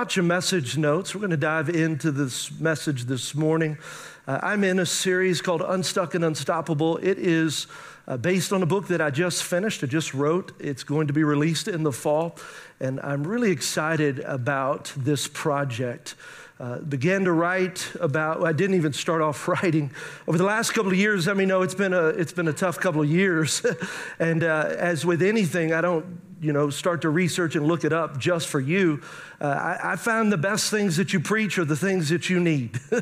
out your message notes. We're going to dive into this message this morning. Uh, I'm in a series called Unstuck and Unstoppable. It is uh, based on a book that I just finished, I just wrote. It's going to be released in the fall, and I'm really excited about this project. Uh, began to write about i didn't even start off writing. Over the last couple of years i mean no it's been a it's been a tough couple of years. And uh, as with anything i don't you know start to research and look it up just for you. Uh, I, I, found the best things that you preach are the things that you need.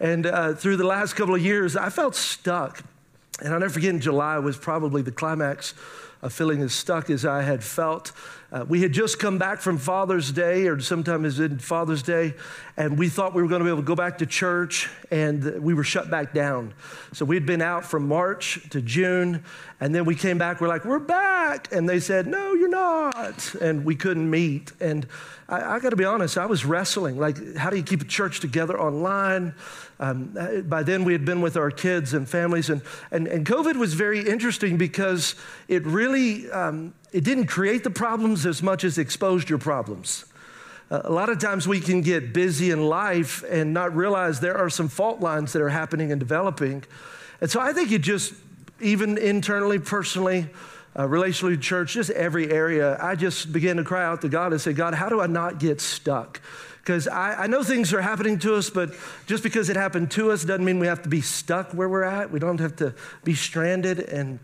And uh, through the last couple of years i felt stuck. And i'll never forget in july was probably the climax of feeling as stuck as i had felt uh, we had just come back from Father's Day, or sometime sometimes in Father's Day, and we thought we were going to be able to go back to church, and we were shut back down. So we'd been out from March to June, and then we came back. We're like, we're back, and they said, no, you're not, and we couldn't meet. And I, I got to be honest, I was wrestling. Like, how do you keep a church together online? Um, uh, by then, we had been with our kids and families, and, and, and COVID was very interesting because it really um, it didn't create the problems as much as exposed your problems. Uh, a lot of times we can get busy in life and not realize there are some fault lines that are happening and developing. And so I think it just, even internally, personally, uh, relationally, to church, just every area, I just began to cry out to God and say, God, how do I not get stuck? Because I, I, know things are happening to us, but just because it happened to us doesn't mean we have to be stuck where we're at. We don't have to be stranded. And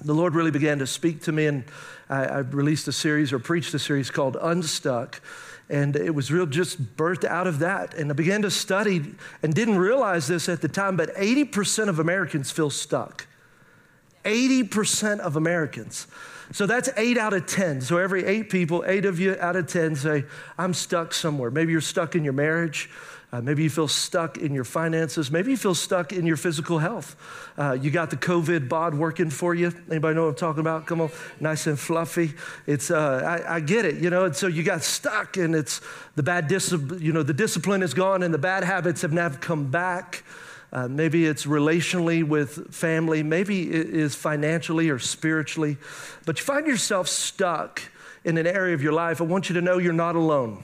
the Lord really began to speak to me, and I, I released a series or preached a series called Unstuck. And it was real just birthed out of that. And I began to study and didn't realize this at the time, but 80% of Americans feel stuck. 80% of Americans. So that's eight out of 10. So every eight people, eight of you out of 10 say, I'm stuck somewhere. Maybe you're stuck in your marriage. Uh, maybe you feel stuck in your finances. Maybe you feel stuck in your physical health. Uh, you got the COVID bod working for you. Anybody know what I'm talking about? Come on, nice and fluffy. It's uh, I, I, get it, you know. And so you got stuck, and it's the bad discipline. You know, the discipline is gone, and the bad habits have now come back. Uh, maybe it's relationally with family. Maybe it is financially or spiritually. But you find yourself stuck in an area of your life. I want you to know you're not alone.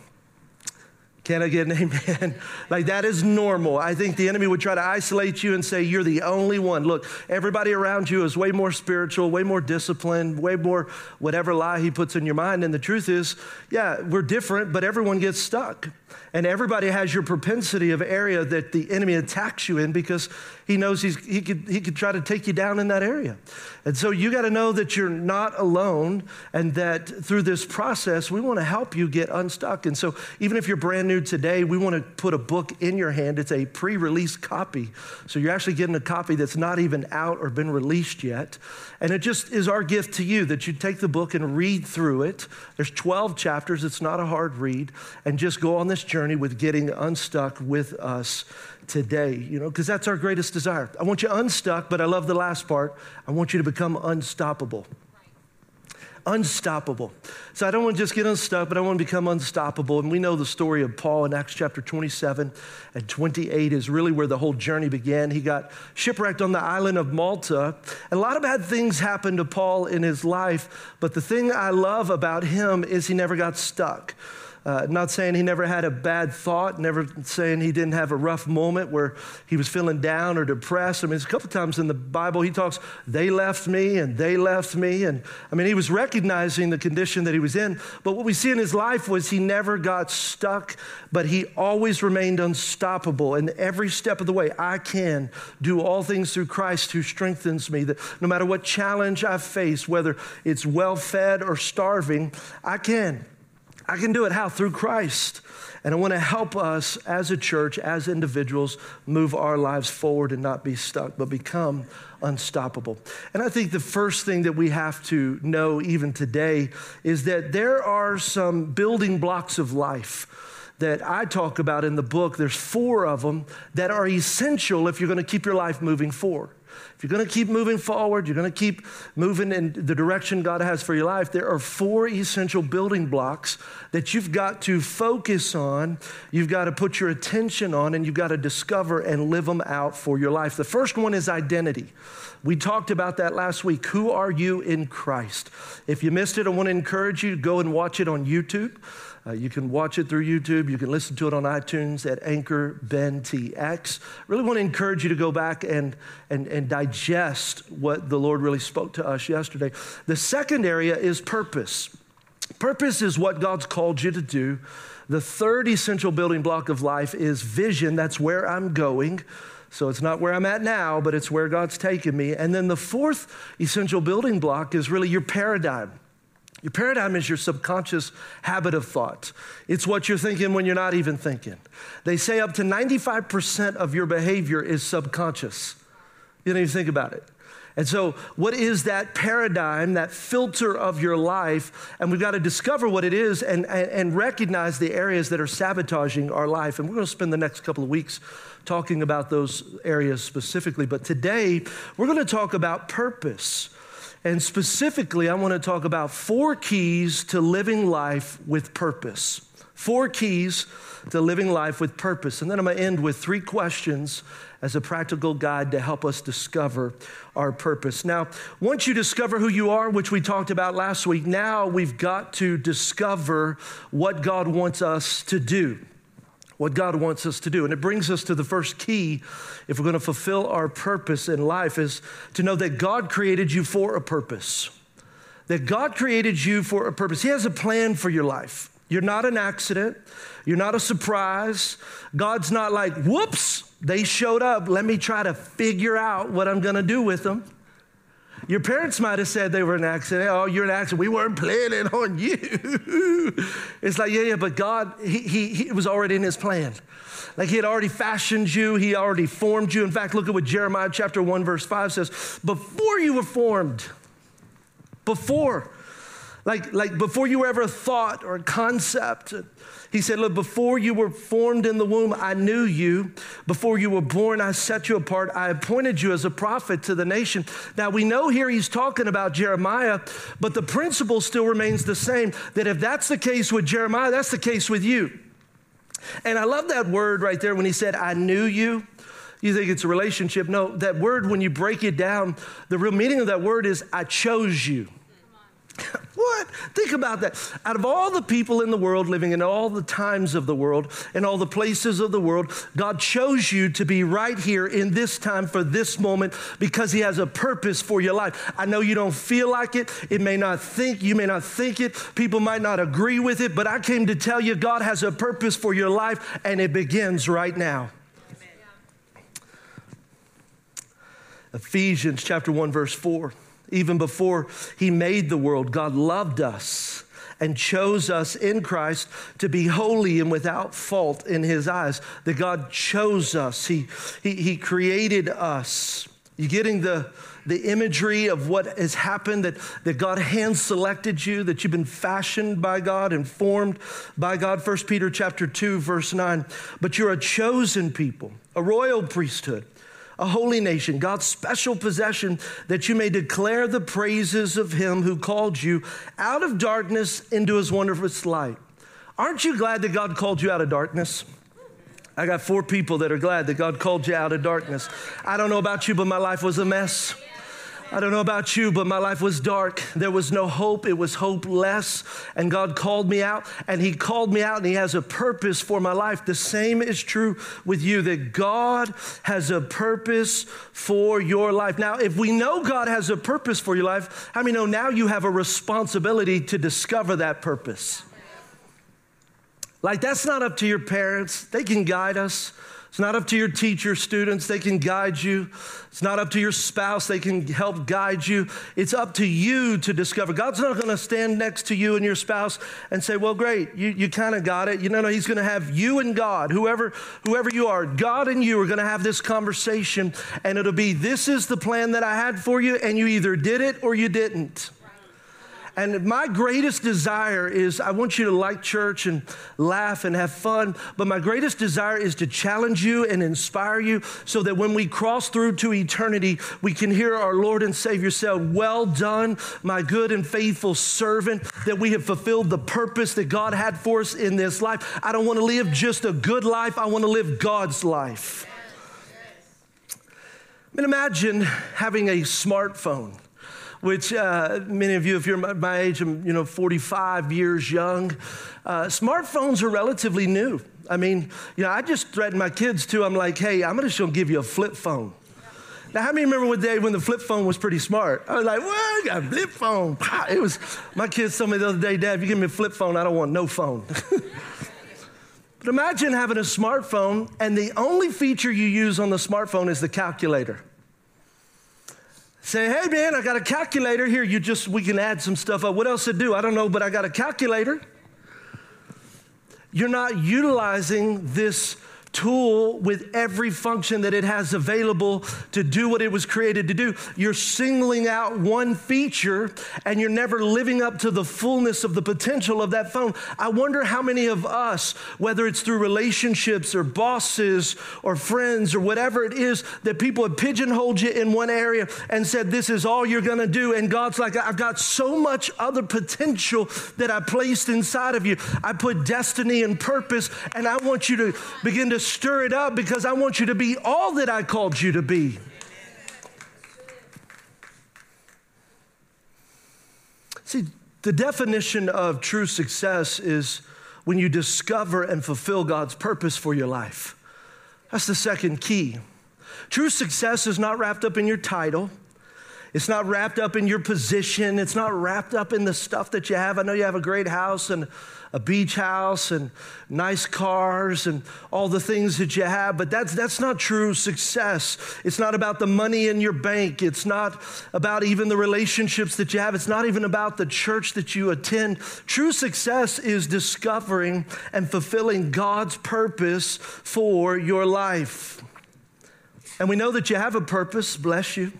Can I get an amen? like that is normal. I think the enemy would try to isolate you and say you're the only one. Look, everybody around you is way more spiritual, way more disciplined, way more whatever lie he puts in your mind. And the truth is, yeah, we're different, but everyone gets stuck. And everybody has your propensity of area that the enemy attacks you in because he knows he's, he, could, he could try to take you down in that area. And so you got to know that you're not alone and that through this process, we want to help you get unstuck. And so even if you're brand new today, we want to put a book in your hand. It's a pre release copy. So you're actually getting a copy that's not even out or been released yet. And it just is our gift to you that you take the book and read through it. There's 12 chapters, it's not a hard read, and just go on this journey with getting unstuck with us today, you know, because that's our greatest desire. I want you unstuck, but I love the last part. I want you to become unstoppable unstoppable. So I don't want to just get unstuck, but I want to become unstoppable. And we know the story of Paul in Acts chapter 27 and 28 is really where the whole journey began. He got shipwrecked on the island of Malta. And a lot of bad things happened to Paul in his life, but the thing I love about him is he never got stuck. Uh, not saying he never had a bad thought, never saying he didn't have a rough moment where he was feeling down or depressed. I mean, a couple times in the Bible he talks, they left me and they left me. And I mean, he was recognizing the condition that he was in. But what we see in his life was he never got stuck, but he always remained unstoppable. And every step of the way, I can do all things through Christ who strengthens me. That no matter what challenge I face, whether it's well fed or starving, I can. I can do it how? Through Christ. And I want to help us as a church, as individuals, move our lives forward and not be stuck, but become unstoppable. And I think the first thing that we have to know, even today, is that there are some building blocks of life that I talk about in the book. There's four of them that are essential if you're going to keep your life moving forward. If you're going to keep moving forward, you're going to keep moving in the direction God has for your life, there are four essential building blocks that you've got to focus on, you've got to put your attention on, and you've got to discover and live them out for your life. The first one is identity. We talked about that last week. Who are you in Christ? If you missed it, I want to encourage you to go and watch it on YouTube. Uh, you can watch it through YouTube. You can listen to it on iTunes at Anchor Ben TX. Really want to encourage you to go back and, and, and digest what the Lord really spoke to us yesterday. The second area is purpose. Purpose is what God's called you to do. The third essential building block of life is vision. That's where I'm going. So it's not where I'm at now, but it's where God's taken me. And then the fourth essential building block is really your paradigm. Your paradigm is your subconscious habit of thought. It's what you're thinking when you're not even thinking. They say up to 95% of your behavior is subconscious. You don't even think about it. And so, what is that paradigm, that filter of your life? And we've got to discover what it is and, and, and, recognize the areas that are sabotaging our life. And we're going to spend the next couple of weeks talking about those areas specifically. But today, we're going to talk about purpose. And specifically, I want to talk about four keys to living life with purpose. Four keys to living life with purpose. And then I'm going to end with three questions as a practical guide to help us discover our purpose. Now, once you discover who you are, which we talked about last week, now we've got to discover what God wants us to do what God wants us to do. And it brings us to the first key if we're going to fulfill our purpose in life is to know that God created you for a purpose. That God created you for a purpose. He has a plan for your life. You're not an accident. You're not a surprise. God's not like, whoops, they showed up. Let me try to figure out what I'm going to do with them. Your parents might have said they were an accident. Oh, you're an accident. We weren't planning on you. it's like, yeah, yeah, but God, he, he, he was already in his plan. Like he had already fashioned you, he already formed you. In fact, look at what Jeremiah chapter 1, verse 5 says. Before you were formed, before, like, like before you were ever a thought or a concept, he said, Look, before you were formed in the womb, I knew you. Before you were born, I set you apart. I appointed you as a prophet to the nation. Now, we know here he's talking about Jeremiah, but the principle still remains the same that if that's the case with Jeremiah, that's the case with you. And I love that word right there when he said, I knew you. You think it's a relationship. No, that word, when you break it down, the real meaning of that word is, I chose you. what? Think about that. Out of all the people in the world, living in all the times of the world, in all the places of the world, God chose you to be right here in this time for this moment because He has a purpose for your life. I know you don't feel like it. It may not think, you may not think it. People might not agree with it, but I came to tell you God has a purpose for your life and it begins right now. Ephesians chapter 1 verse 4 even before He made the world, God loved us and chose us in Christ to be holy and without fault in His eyes. That God chose us, He, he, he created us. You getting the, the imagery of what has happened, that, that God hand selected you, that you've been fashioned by God and formed by God. 1 Peter chapter 2, verse 9. But you're a chosen people, a royal priesthood a holy nation, God's special possession, that you may declare the praises of him who called you out of darkness into his wondrous light. Aren't you glad that God called you out of darkness? I got four people that are glad that God called you out of darkness. I don't know about you, but my life was a mess. I don't know about you, but my life was dark. There was no hope. It was hopeless. And God called me out, and He called me out, and He has a purpose for my life. The same is true with you that God has a purpose for your life. Now, if we know God has a purpose for your life, how I many know now you have a responsibility to discover that purpose? Like, that's not up to your parents, they can guide us. It's not up to your teacher, students, they can guide you. It's not up to your spouse, they can help guide you. It's up to you to discover. God's not to stand next to you and your spouse and say, Well, great, you, you kind of got it. You know, no, He's to have you and God, whoever, whoever you are, God and you are to have this conversation, and it'll be, This is the plan that I had for you, and you either did it or you didn't. And my greatest desire is I want you to like church and laugh and have fun, but my greatest desire is to challenge you and inspire you so that when we cross through to eternity, we can hear our Lord and Savior say, Well done, my good and faithful servant, that we have fulfilled the purpose that God had for us in this life. I don't want to live just a good life, I want to live God's life. I mean, imagine having a smartphone which uh, many of you, if you're my age, I'm you know 45 years young. Uh, smartphones are relatively new. I mean, you know, I just threatened my kids too. I'm like, hey, I'm just gonna show give you a flip phone. Now, how many remember one day when the flip phone was pretty smart? I was like, what? I got a flip phone. It was, my kids told me the other day, Dad, if you give me a flip phone, I don't want no phone. but imagine having a smartphone and the only feature you use on the smartphone is the calculator. Say, hey man, I got a calculator here. You just, we can add some stuff up. What else to do? I don't know, but I got a calculator. You're not utilizing this tool with every function that it has available to do what it was created to do. You're singling out one feature and you're never living up to the fullness of the potential of that phone. I wonder how many of us, whether it's through relationships or bosses or friends or whatever it is, that people have pigeonholed you in one area and said, This is all you're going to do. And God's like, I've got so much other potential that I placed inside of you. I put destiny and purpose, and I want you to begin to stir it up because I want you to be all that I called you to be. See, the definition of true success is when you discover and fulfill God's purpose for your life. That's the second key. True success is not wrapped up in your title. It's not wrapped up in your position. It's not wrapped up in the stuff that you have. I know you have a great house and a beach house and nice cars and all the things that you have, but that's, that's not true success. It's not about the money in your bank. It's not about even the relationships that you have. It's not even about the church that you attend. True success is discovering and fulfilling God's purpose for your life. And we know that you have a purpose, bless you.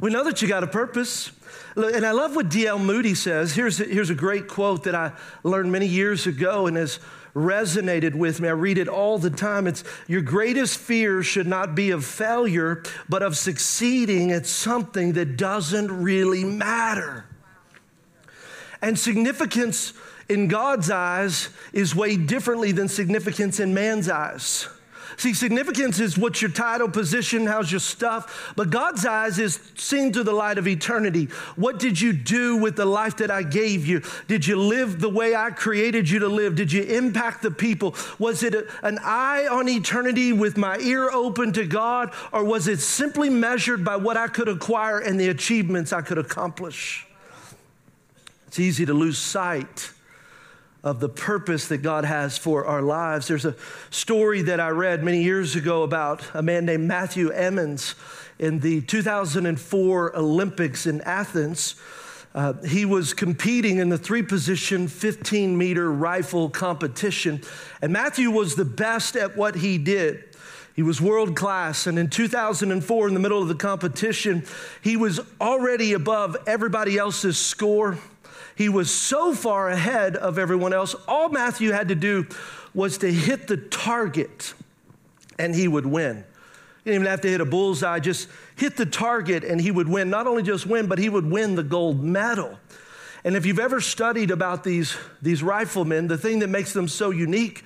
We know that you got a purpose. And I love what D.L. Moody says. Here's a, here's a great quote that I learned many years ago and has resonated with me. I read it all the time. It's your greatest fear should not be of failure, but of succeeding at something that doesn't really matter. And significance in God's eyes is weighed differently than significance in man's eyes. See, significance is what's your title, position, how's your stuff. But God's eyes is seen through the light of eternity. What did you do with the life that I gave you? Did you live the way I created you to live? Did you impact the people? Was it a, an eye on eternity with my ear open to God? Or was it simply measured by what I could acquire and the achievements I could accomplish? It's easy to lose sight of the purpose that God has for our lives. There's a story that I read many years ago about a man named Matthew Emmons in the 2004 Olympics in Athens. Uh, he was competing in the three position 15 meter rifle competition, and Matthew was the best at what he did. He was world class. And in 2004, in the middle of the competition, he was already above everybody else's score. He was so far ahead of everyone else. All Matthew had to do was to hit the target and he would win. He didn't even have to hit a bullseye, just hit the target and he would win. Not only just win, but he would win the gold medal. And if you've ever studied about these, these riflemen, the thing that makes them so unique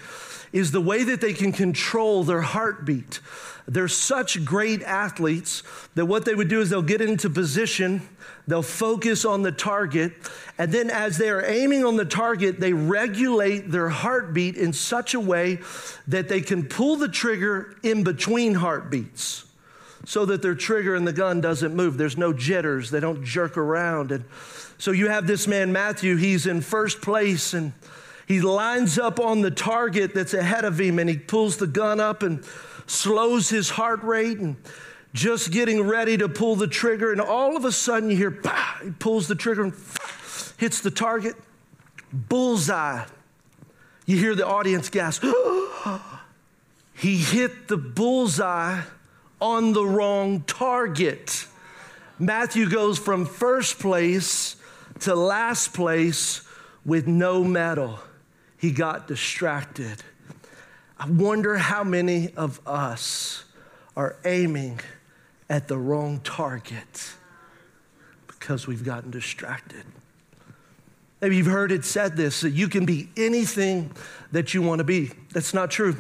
is the way that they can control their heartbeat. They're such great athletes that what they would do is they'll get into position They'll focus on the target. And then, as they are aiming on the target, they regulate their heartbeat in such a way that they can pull the trigger in between heartbeats so that their trigger and the gun doesn't move. There's no jitters, they don't jerk around. And so, you have this man, Matthew, he's in first place and he lines up on the target that's ahead of him and he pulls the gun up and slows his heart rate and just getting ready to pull the trigger, and all of a sudden you hear, bah, he pulls the trigger and hits the target, bullseye. You hear the audience gasp. he hit the bullseye on the wrong target. Matthew goes from first place to last place with no medal. He got distracted. I wonder how many of us are aiming at the wrong target because we've gotten distracted. Maybe you've heard it said this that you can be anything that you want to be. That's not true.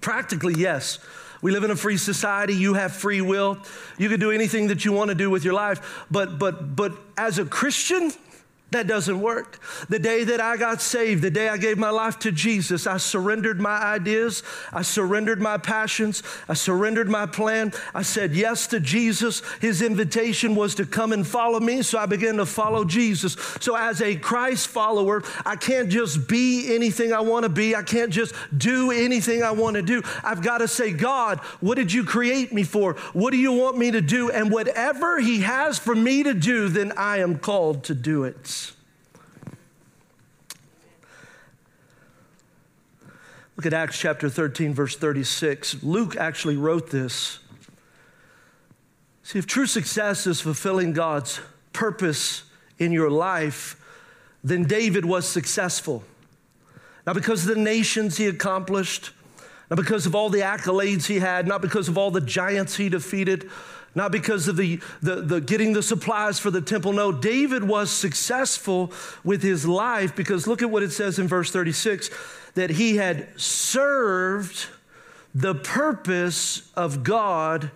Practically, yes. We live in a free society. You have free will. You can do anything that you want to do with your life. But but but as a Christian, that doesn't work. The day that I got saved, the day I gave my life to Jesus, I surrendered my ideas, I surrendered my passions, I surrendered my plan. I said yes to Jesus. His invitation was to come and follow me, so I began to follow Jesus. So, as a Christ follower, I can't just be anything I want to be, I can't just do anything I want to do. I've got to say, God, what did you create me for? What do you want me to do? And whatever He has for me to do, then I am called to do it. Look at Acts chapter 13, verse 36. Luke actually wrote this. See, if true success is fulfilling God's purpose in your life, then David was successful. Not because of the nations he accomplished, not because of all the accolades he had, not because of all the giants he defeated, not because of the, the, the, getting the supplies for the temple. No, David was successful with his life because look at what it says in verse 36 that he had served the purpose of God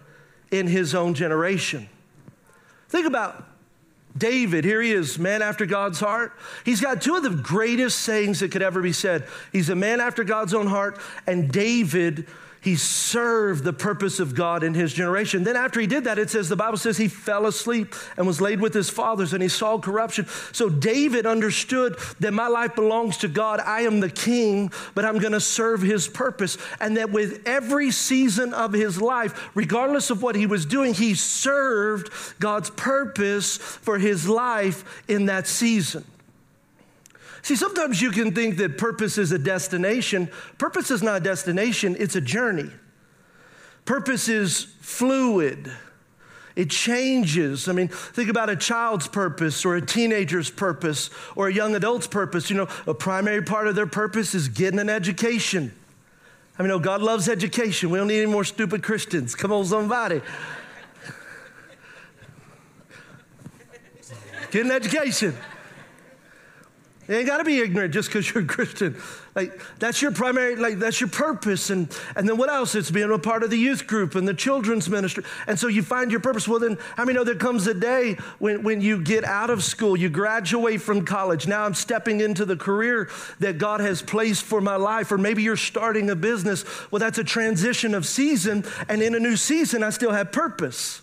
in his own generation. Think about David. Here he is, man after God's heart. He's got two of the greatest sayings that could ever be said. He's a man after God's own heart, and David he served the purpose of God in his generation. Then, after he did that, it says the Bible says he fell asleep and was laid with his fathers and he saw corruption. So, David understood that my life belongs to God. I am the king, but I'm going to serve his purpose. And that with every season of his life, regardless of what he was doing, he served God's purpose for his life in that season. See, sometimes you can think that purpose is a destination. Purpose is not a destination, it's a journey. Purpose is fluid. It changes. I mean, think about a child's purpose or a teenager's purpose or a young adult's purpose. You know, a primary part of their purpose is getting an education. I mean, oh, God loves education. We don't need any more stupid Christians. Come on, somebody. Get an education. You ain't got to be ignorant just because you're a Christian. Like that's your primary, like that's your purpose. And and then what else? It's being a part of the youth group and the children's ministry. And so you find your purpose. Well, then how many know there comes a day when, when you get out of school, you graduate from college. Now I'm stepping into the career that God has placed for my life, or maybe you're starting a business. Well, that's a transition of season, and in a new season, I still have purpose.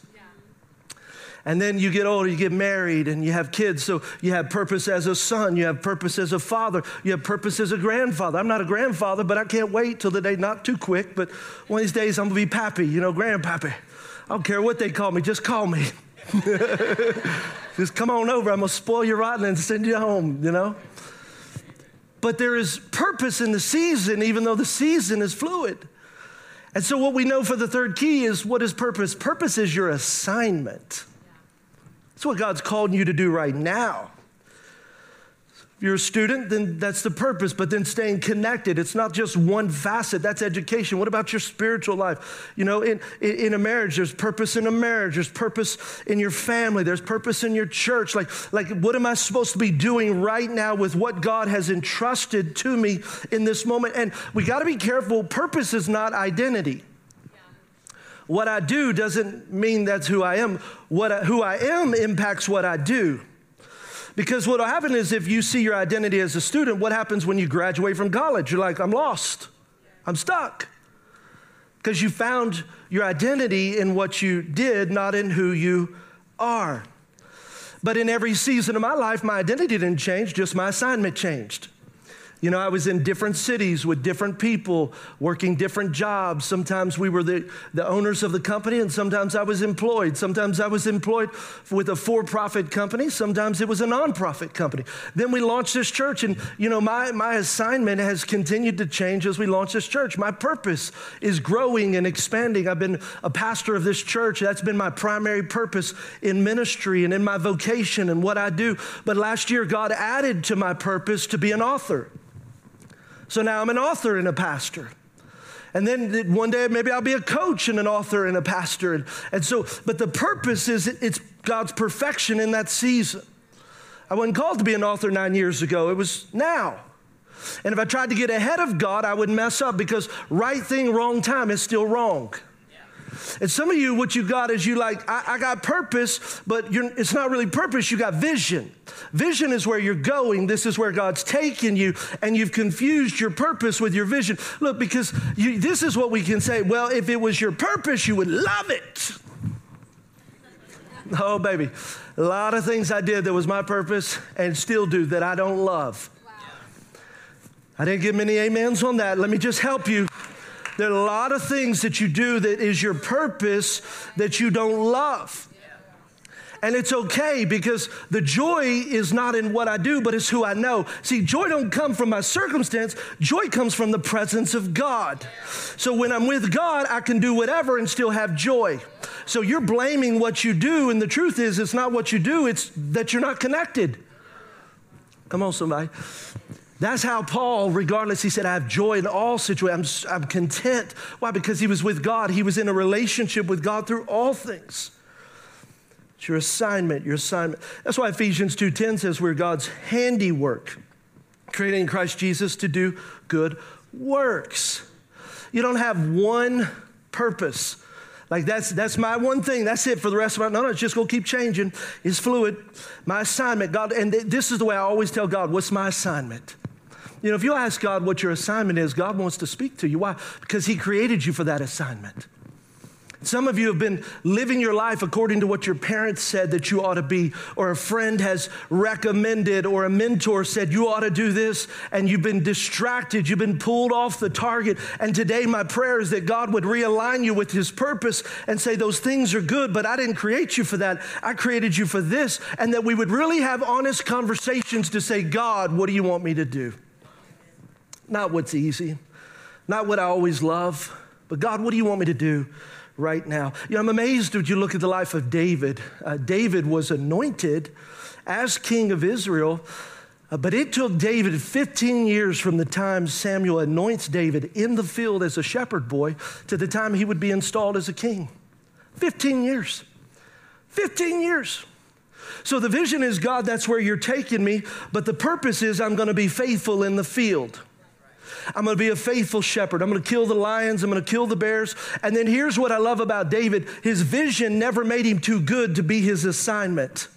And then you get older, you get married, and you have kids. So you have purpose as a son, you have purpose as a father, you have purpose as a grandfather. I'm not a grandfather, but I can't wait till the day, not too quick, but one of these days I'm gonna be pappy, you know, grandpappy. I don't care what they call me, just call me. just come on over, I'm gonna spoil you rotten and send you home, you know? But there is purpose in the season, even though the season is fluid. And so, what we know for the third key is what is purpose? Purpose is your assignment. That's what God's calling you to do right now. If you're a student, then that's the purpose, but then staying connected. It's not just one facet, that's education. What about your spiritual life? You know, in, in a marriage, there's purpose in a marriage, there's purpose in your family, there's purpose in your church. Like, like what am I supposed to be doing right now with what God has entrusted to me in this moment? And we got to be careful. Purpose is not identity. What I do doesn't mean that's who I am. What I, who I am impacts what I do. Because what will happen is if you see your identity as a student, what happens when you graduate from college? You're like, I'm lost, I'm stuck. Because you found your identity in what you did, not in who you are. But in every season of my life, my identity didn't change, just my assignment changed. You know, I was in different cities with different people, working different jobs. Sometimes we were the, the owners of the company, and sometimes I was employed. Sometimes I was employed with a for profit company, sometimes it was a nonprofit company. Then we launched this church, and, you know, my, my assignment has continued to change as we launch this church. My purpose is growing and expanding. I've been a pastor of this church. That's been my primary purpose in ministry and in my vocation and what I do. But last year, God added to my purpose to be an author. So now I'm an author and a pastor. And then one day maybe I'll be a coach and an author and a pastor. And, and so, but the purpose is it's God's perfection in that season. I wasn't called to be an author nine years ago, it was now. And if I tried to get ahead of God, I would mess up because right thing, wrong time is still wrong. And some of you, what you got is you like, I, I got purpose, but it's not really purpose, you got vision. Vision is where you're going. This is where God's taking you, and you've confused your purpose with your vision. Look, because you, this is what we can say well, if it was your purpose, you would love it. Oh, baby. A lot of things I did that was my purpose and still do that I don't love. I didn't get many amens on that. Let me just help you. There are a lot of things that you do that is your purpose that you don't love. And it's okay because the joy is not in what I do, but it's who I know. See, joy don't come from my circumstance. Joy comes from the presence of God. So when I'm with God, I can do whatever and still have joy. So you're blaming what you do, and the truth is, it's not what you do, it's that you're not connected. Come on, somebody. That's how Paul, regardless, he said, I have joy in all situations. I'm, I'm content. Why? Because he was with God. He was in a relationship with God through all things. It's your assignment, your assignment. That's why Ephesians 2.10 says we're God's handiwork, created in Christ Jesus to do good works. You don't have one purpose. Like that's that's my one thing. That's it for the rest of my. No, no, it's just gonna keep changing. It's fluid. My assignment, God, and th- this is the way I always tell God, what's my assignment? You know, if you ask God what your assignment is, God wants to speak to you. Why? Because He created you for that assignment. Some of you have been living your life according to what your parents said that you ought to be, or a friend has recommended, or a mentor said you ought to do this, and you've been distracted, you've been pulled off the target. And today, my prayer is that God would realign you with His purpose and say, Those things are good, but I didn't create you for that. I created you for this. And that we would really have honest conversations to say, God, what do you want me to do? Not what's easy, not what I always love, but God, what do you want me to do? right now. You know, I'm amazed when you look at the life of David. Uh, David was anointed as king of Israel, uh, but it took David 15 years from the time Samuel anoints David in the field as a shepherd boy to the time he would be installed as a king. 15 years. 15 years. So the vision is God, that's where you're taking me, but the purpose is I'm going to be faithful in the field. I'm going to be a faithful shepherd. I'm going to kill the lions. I'm going to kill the bears. And then here's what I love about David his vision never made him too good to be his assignment.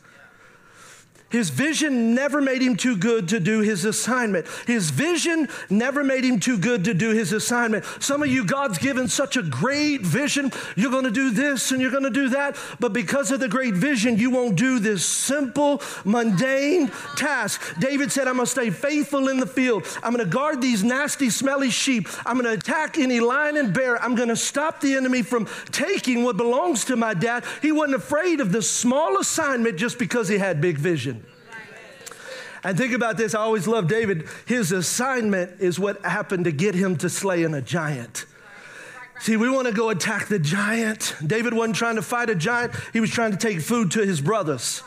His vision never made him too good to do his assignment. His vision never made him too good to do his assignment. Some of you, God's given such a great vision. You're going to do this and you're going to do that. But because of the great vision, you won't do this simple, mundane task. David said, I'm going to stay faithful in the field. I'm going to guard these nasty, smelly sheep. I'm going to attack any lion and bear. I'm going to stop the enemy from taking what belongs to my dad. He wasn't afraid of the small assignment just because he had big vision. And think about this. I always love David. His assignment is what happened to get him to slaying a giant. See, we want to go attack the giant. David wasn't trying to fight a giant, he was trying to take food to his brothers.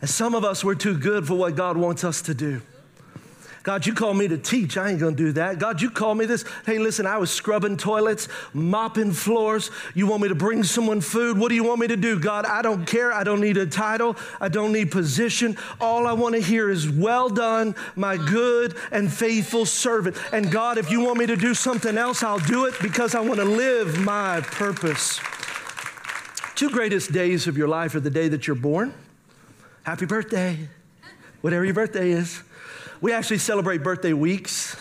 And some of us, we're too good for what God wants us to do. God, you call me to teach. I ain't gonna do that. God, you call me this. Hey, listen, I was scrubbing toilets, mopping floors. You want me to bring someone food? What do you want me to do? God, I don't care. I don't need a title. I don't need position. All I wanna hear is, well done, my good and faithful servant. And God, if you want me to do something else, I'll do it because I wanna live my purpose. Two greatest days of your life are the day that you're born. Happy birthday, whatever your birthday is. We actually celebrate birthday weeks.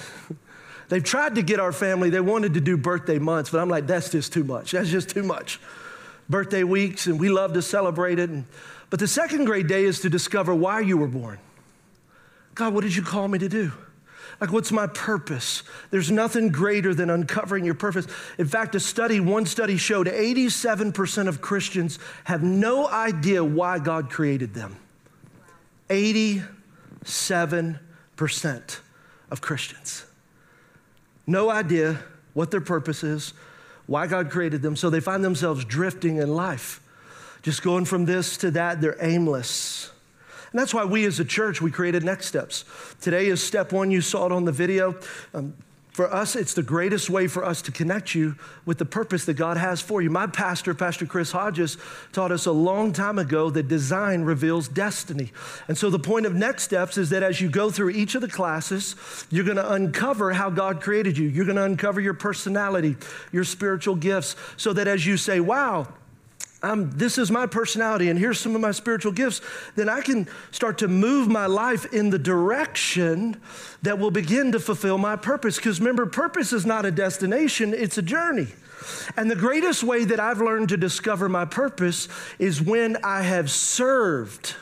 They've tried to get our family, they wanted to do birthday months, but I'm like, that's just too much. That's just too much. Birthday weeks, and we love to celebrate it. And, but the second great day is to discover why you were born. God, what did you call me to do? Like, what's my purpose? There's nothing greater than uncovering your purpose. In fact, a study, one study showed 87% of Christians have no idea why God created them. 87% of Christians. No idea what their purpose is, why God created them, so they find themselves drifting in life, just going from this to that. They're aimless. And that's why we as a church, we created Next Steps. Today is step one. You saw it on the video. Um, for us, it's the greatest way for us to connect you with the purpose that God has for you. My pastor, Pastor Chris Hodges, taught us a long time ago that design reveals destiny. And so the point of next steps is that as you go through each of the classes, you're going to uncover how God created you. You're going to uncover your personality, your spiritual gifts, so that as you say, wow, I'm, this is my personality and here's some of my spiritual gifts, then I can start to move my life in the direction that will begin to fulfill my purpose. Because remember, purpose is not a destination, it's a journey. And the greatest way that I've learned to discover my purpose is when I have served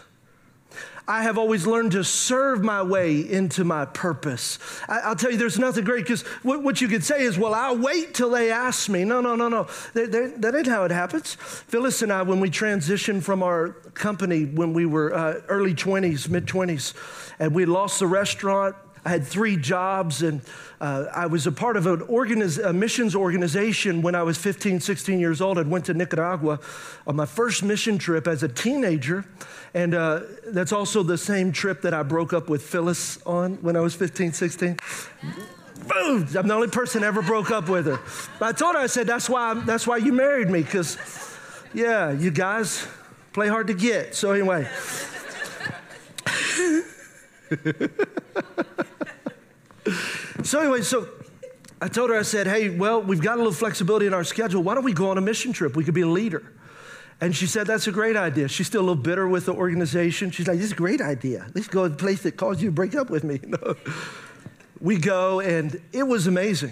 I have always learned to serve my way into my purpose. I, will tell you, there's nothing great because what, what, you could say is, well, I'll wait till they ask me. No, no, no, no. They, they, that ain't how it happens. Phyllis and I, when we transitioned from our company when we were uh, early 20s, mid 20s, and we lost the restaurant, I had three jobs, and uh, I was a part of an organiz- a missions organization when I was 15, 16 years old. I went to Nicaragua on my first mission trip as a teenager, and uh, that's also the same trip that I broke up with Phyllis on when I was 15, 16. Boom! I'm the only person ever broke up with her. But I told her, I said, that's why, that's why you married me, because, yeah, you guys play hard to get. So, anyway. so anyway, so I told her, I said, hey, well, we've got a little flexibility in our schedule. Why don't we go on a mission trip? We could be a leader. And she said, that's a great idea. She's still a little bitter with the organization. She's like, this is a great idea. Let's go to a place that caused you to break up with me. We go, and it was amazing.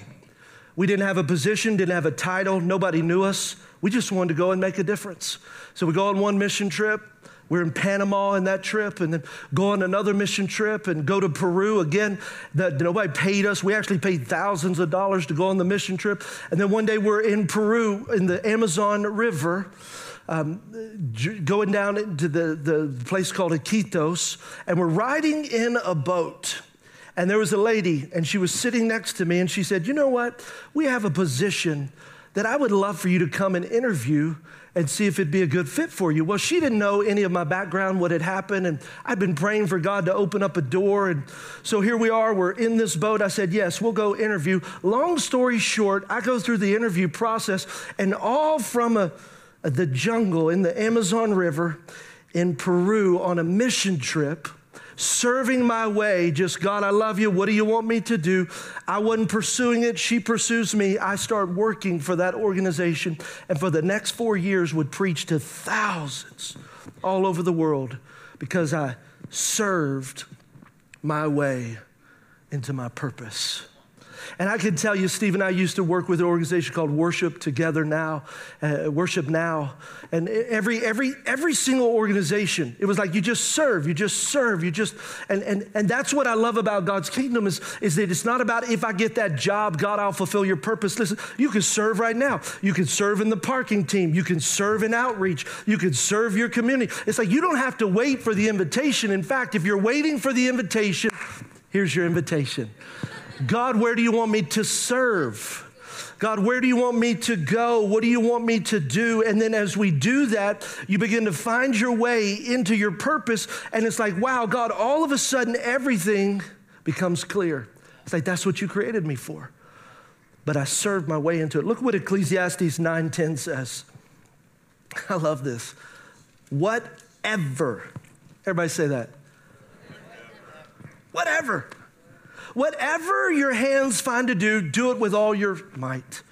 We didn't have a position, didn't have a title, nobody knew us. We just wanted to go and make a difference. So we go on one mission trip. We're in Panama in that trip, and then go on another mission trip and go to Peru again. That nobody paid us. We actually paid thousands of dollars to go on the mission trip. And then one day we're in Peru in the Amazon River. Um, going down into the, the place called Iquitos, and we're riding in a boat. And there was a lady, and she was sitting next to me, and she said, You know what? We have a position that I would love for you to come and interview and see if it'd be a good fit for you. Well, she didn't know any of my background, what had happened, and I'd been praying for God to open up a door. And so here we are, we're in this boat. I said, Yes, we'll go interview. Long story short, I go through the interview process, and all from a, the jungle in the Amazon River in Peru on a mission trip serving my way, just God, I love you. What do you want me to do? I wasn't pursuing it. She pursues me. I start working for that organization. And for the next four years, would preach to thousands all over the world because I served my way into my purpose. And I can tell you, Steve and I used to work with an organization called Worship Together Now, uh, Worship Now. And every, every, every single organization, it was like you just serve, you just serve, you just, and, and, and that's what I love about God's kingdom is, is that it's not about if I get that job, God, I'll fulfill your purpose. Listen, you can serve right now. You can serve in the parking team. You can serve in outreach. You can serve your community. It's like you don't have to wait for the invitation. In fact, if you're waiting for the invitation, here's your invitation. God, where do you want me to serve? God, where do you want me to go? What do you want me to do? And then as we do that, you begin to find your way into your purpose. And it's like, wow, God, all of a sudden everything becomes clear. It's like, that's what you created me for. But I served my way into it. Look what Ecclesiastes 9:10 says. I love this. Whatever. Everybody say that. Whatever. Whatever your hands find to do, do it with all your might.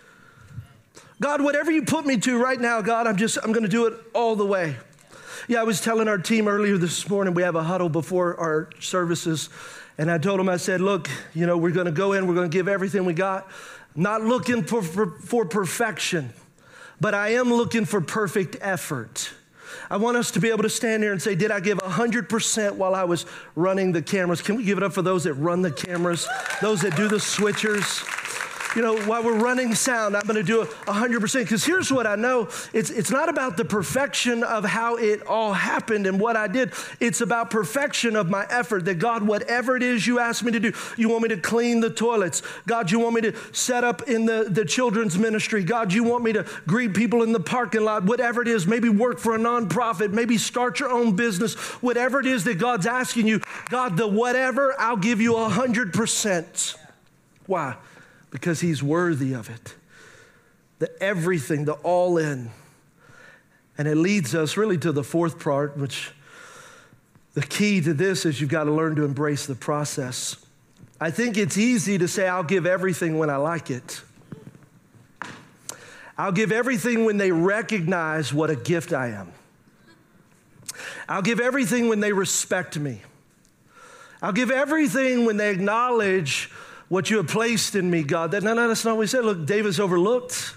God, whatever you put me to right now, God, I'm just, I'm going to do it all the way. Yeah, I was telling our team earlier this morning, we have a huddle before our services. And I told them, I said, look, you know, we're going to go in, we're going to give everything we got. Not looking for, for, for perfection, but I am looking for perfect effort. I want us to be able to stand here and say, Did I give 100% while I was running the cameras? Can we give it up for those that run the cameras, those that do the switchers? You know, while we're running sound, I'm going to do a 100% because here's what I know it's, it's not about the perfection of how it all happened and what I did. It's about perfection of my effort. That God, whatever it is you ask me to do, you want me to clean the toilets. God, you want me to set up in the, the children's ministry. God, you want me to greet people in the parking lot. Whatever it is, maybe work for a nonprofit, maybe start your own business. Whatever it is that God's asking you, God, the whatever, I'll give you 100%. Why? Because he's worthy of it. The everything, the all in. And it leads us really to the fourth part, which the key to this is you've got to learn to embrace the process. I think it's easy to say, I'll give everything when I like it. I'll give everything when they recognize what a gift I am. I'll give everything when they respect me. I'll give everything when they acknowledge what you have placed in me, God. That, no, no, that's not what he said. Look, David's overlooked,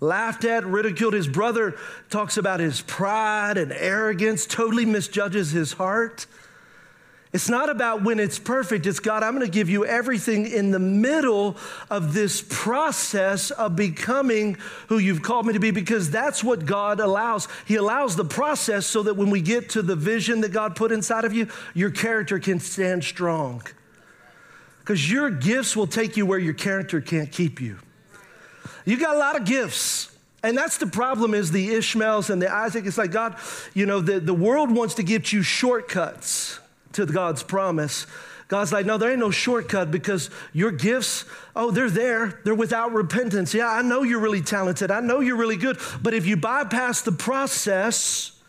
laughed at, ridiculed. His brother talks about his pride and arrogance, totally misjudges his heart. It's not about when it's perfect. It's God, I'm going to give you everything in the middle of this process of becoming who you've called me to be because that's what God allows. He allows the process so that when we get to the vision that God put inside of you, your character can stand strong because your gifts will take you where your character can't keep you. You got a lot of gifts. And that's the problem is the Ishmaels and the Isaac. It's like God, you know, the, the world wants to give you shortcuts to God's promise. God's like, no, there ain't no shortcut because your gifts, oh, they're there. They're without repentance. Yeah, I know you're really talented. I know you're really good. But if you bypass the process,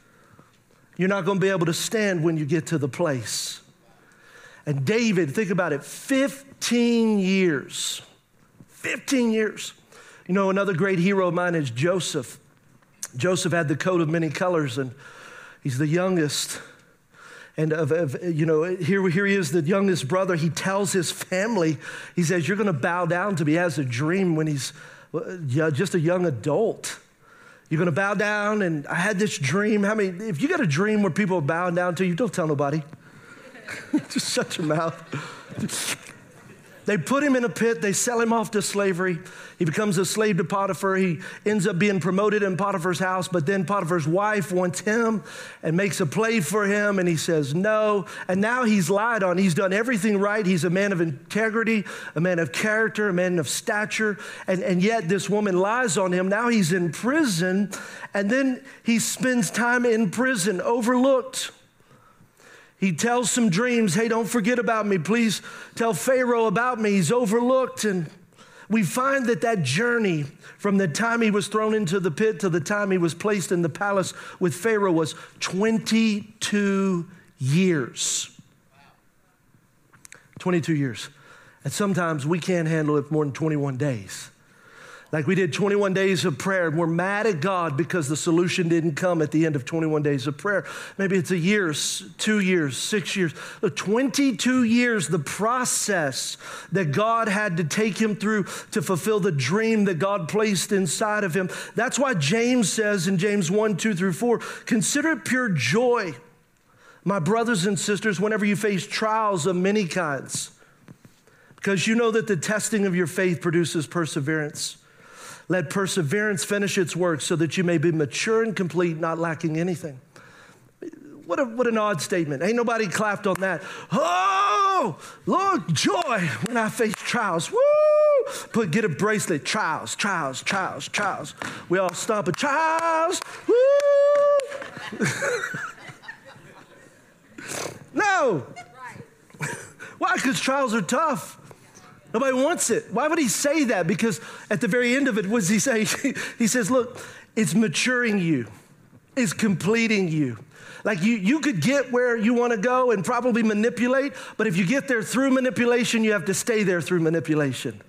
you're not going to be able to stand when you get to the place. And David, think about it 15 years. 15 years. You know, another great hero of mine is Joseph. Joseph had the coat of many colors, and he's the youngest. And of, of, you know, here, here he is, the youngest brother. He tells his family, he says, You're going to bow down to me. He has a dream when he's uh, just a young adult. You're going to bow down, and I had this dream. How many, if you got a dream where people are bowing down to you, don't tell nobody. Just shut your mouth. They put him in a pit, they sell him off to slavery. He becomes a slave to Potiphar. He ends up being promoted in Potiphar's house, but then Potiphar's wife wants him and makes a play for him, and he says no. And now he's lied on. He's done everything right. He's a man of integrity, a man of character, a man of stature, and, and yet this woman lies on him. Now he's in prison, and then he spends time in prison, overlooked he tells some dreams. Hey, don't forget about me. Please tell Pharaoh about me. He's overlooked. And we find that that journey from the time he was thrown into the pit to the time he was placed in the palace with Pharaoh was 22 years. 22 years. And sometimes we can't handle it more than 21 days. Like we did 21 days of prayer, and we're mad at God because the solution didn't come at the end of 21 days of prayer. Maybe it's a year, two years, six years. 22 years, the process that God had to take him through to fulfill the dream that God placed inside of him. That's why James says in James 1 2 through 4 consider it pure joy, my brothers and sisters, whenever you face trials of many kinds, because you know that the testing of your faith produces perseverance. Let perseverance finish its work so that you may be mature and complete, not lacking anything. What, a, what an odd statement. Ain't nobody clapped on that. Oh, Lord, joy when I face trials. Woo! Put, get a bracelet. Trials, trials, trials, trials. We all stomp a trials. Woo! no. Why? Because trials are tough. Nobody wants it. Why would he say that? Because at the very end of it, what does he say? he says, Look, it's maturing you, it's completing you. Like you, you could get where you want to go and probably manipulate, but if you get there through manipulation, you have to stay there through manipulation.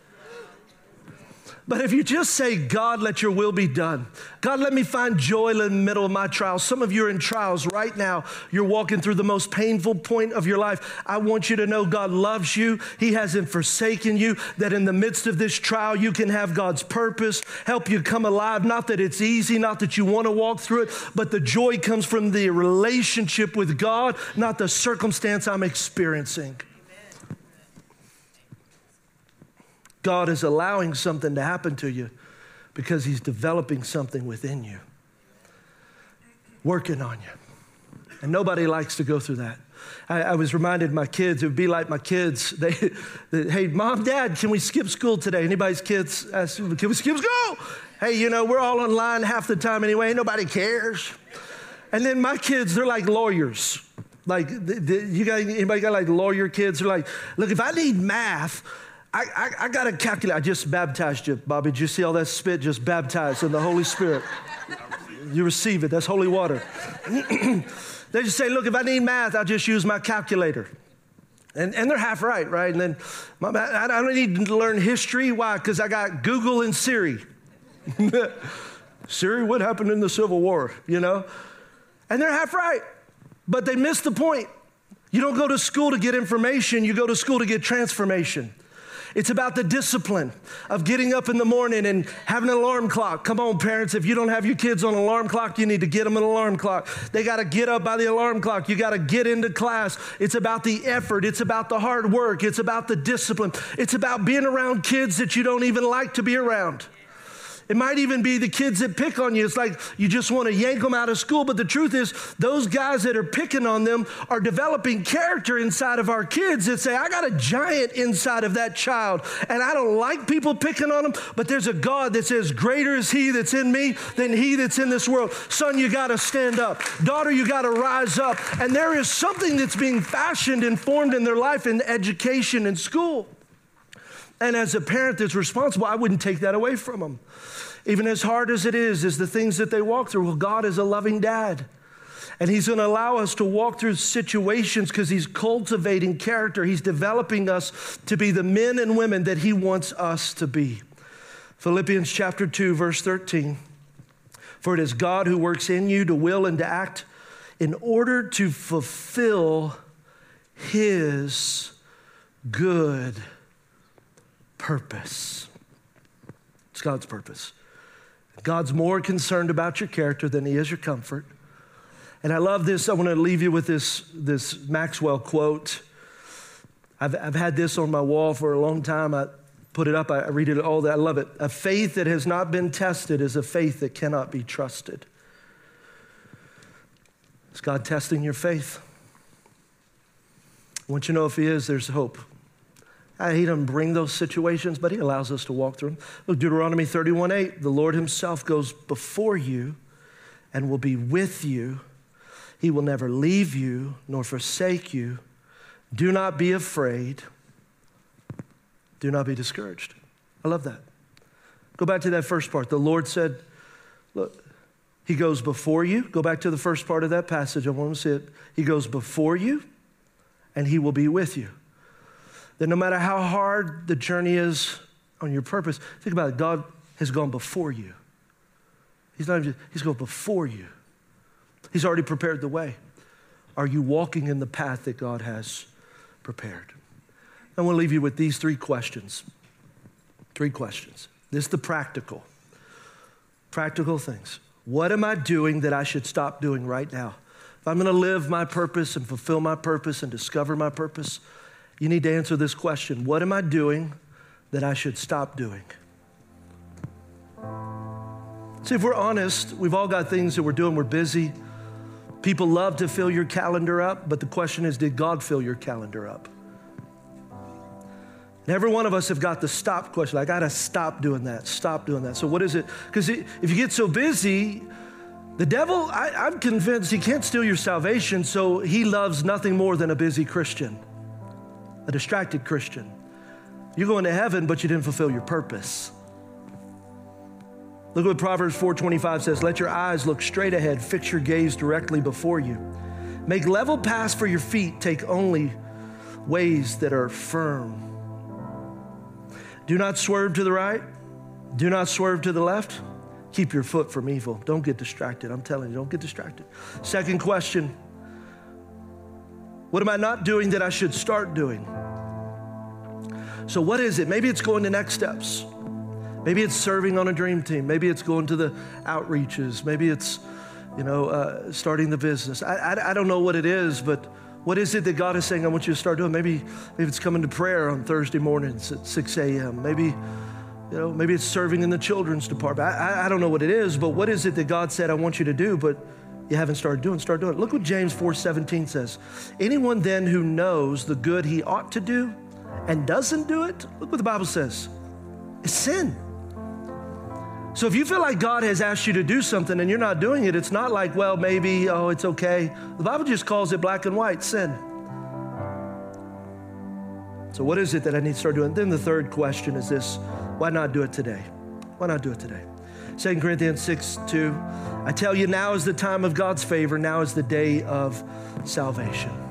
But if you just say, God, let your will be done, God, let me find joy in the middle of my trials. Some of you are in trials right now. You're walking through the most painful point of your life. I want you to know God loves you. He hasn't forsaken you, that in the midst of this trial, you can have God's purpose, help you come alive. Not that it's easy, not that you want to walk through it, but the joy comes from the relationship with God, not the circumstance I'm experiencing. God is allowing something to happen to you because He's developing something within you, working on you. And nobody likes to go through that. I, I was reminded my kids, it would be like my kids. They, they, hey, mom, dad, can we skip school today? Anybody's kids ask, can we skip school? Hey, you know, we're all online half the time anyway, nobody cares. And then my kids, they're like lawyers. Like, you got anybody got like lawyer kids? They're like, look, if I need math, I, I, I got to calculate. I just baptized you, Bobby. Did you see all that spit? Just baptized in the Holy Spirit. You receive it. That's holy water. they just say, look, if I need math, I'll just use my calculator. And, and they're half right, right? And then my, I don't need to learn history. Why? Because I got Google and Siri. Siri, what happened in the Civil War? You know? And they're half right. But they miss the point. You don't go to school to get information, you go to school to get transformation. It's about the discipline of getting up in the morning and having an alarm clock. Come on, parents, if you don't have your kids on alarm clock, you need to get them an alarm clock. They got to get up by the alarm clock. You got to get into class. It's about the effort, it's about the hard work, it's about the discipline, it's about being around kids that you don't even like to be around. It might even be the kids that pick on you. It's like you just want to yank them out of school. But the truth is, those guys that are picking on them are developing character inside of our kids that say, I got a giant inside of that child. And I don't like people picking on them, but there's a God that says, Greater is He that's in me than He that's in this world. Son, you got to stand up. Daughter, you got to rise up. And there is something that's being fashioned and formed in their life in education and school. And as a parent that's responsible, I wouldn't take that away from them. Even as hard as it is, is the things that they walk through. Well, God is a loving dad. And He's going to allow us to walk through situations because He's cultivating character. He's developing us to be the men and women that He wants us to be. Philippians chapter 2, verse 13. For it is God who works in you to will and to act in order to fulfill His good purpose. It's God's purpose. God's more concerned about your character than he is your comfort. And I love this. I want to leave you with this, this Maxwell quote. I've, I've had this on my wall for a long time. I put it up, I read it all. I love it. A faith that has not been tested is a faith that cannot be trusted. Is God testing your faith? I want you to know if He is, there's hope. Uh, he doesn't bring those situations, but he allows us to walk through them. Look, Deuteronomy 31 8, the Lord himself goes before you and will be with you. He will never leave you nor forsake you. Do not be afraid. Do not be discouraged. I love that. Go back to that first part. The Lord said, Look, He goes before you. Go back to the first part of that passage. I want to see it. He goes before you and He will be with you that no matter how hard the journey is on your purpose, think about it. God has gone before you. He's not just, he's gone before you. He's already prepared the way. Are you walking in the path that God has prepared? I want to leave you with these three questions. Three questions. This is the practical. Practical things. What am I doing that I should stop doing right now? If I'm going to live my purpose and fulfill my purpose and discover my purpose, you need to answer this question What am I doing that I should stop doing? See, if we're honest, we've all got things that we're doing, we're busy. People love to fill your calendar up, but the question is did God fill your calendar up? And every one of us have got the stop question. I got to stop doing that, stop doing that. So, what is it? Because if you get so busy, the devil, I, I'm convinced he can't steal your salvation, so he loves nothing more than a busy Christian a distracted Christian. You're going to heaven, but you didn't fulfill your purpose. Look what Proverbs 4:25 says, "Let your eyes look straight ahead, fix your gaze directly before you. Make level paths for your feet, take only ways that are firm. Do not swerve to the right Do not swerve to the left. Keep your foot from evil. Don't get distracted. I'm telling you, don't get distracted. Second question What am I not doing that I should start doing? So, what is it? Maybe it's going to next steps. Maybe it's serving on a dream team. Maybe it's going to the outreaches. Maybe it's, you know, uh, starting the business. I, I, I don't know what it is, but what is it that God is saying I want you to start doing? Maybe, maybe it's coming to prayer on Thursday mornings at 6 a.m. Maybe, you know, maybe it's serving in the children's department. I, I don't know what it is, but what is it that God said I want you to do, but you haven't started doing? Start doing it. Look what James 4:17 says. Anyone then who knows the good he ought to do and doesn't do it, look what the Bible says. It's sin. So if you feel like God has asked you to do something and you're not doing it, it's not like, well, maybe, oh, it's okay. The Bible just calls it black and white sin. So, what is it that I need to start doing? Then the third question is this why not do it today? Why not do it today? 2 Corinthians 6 2. I tell you, now is the time of God's favor, now is the day of salvation.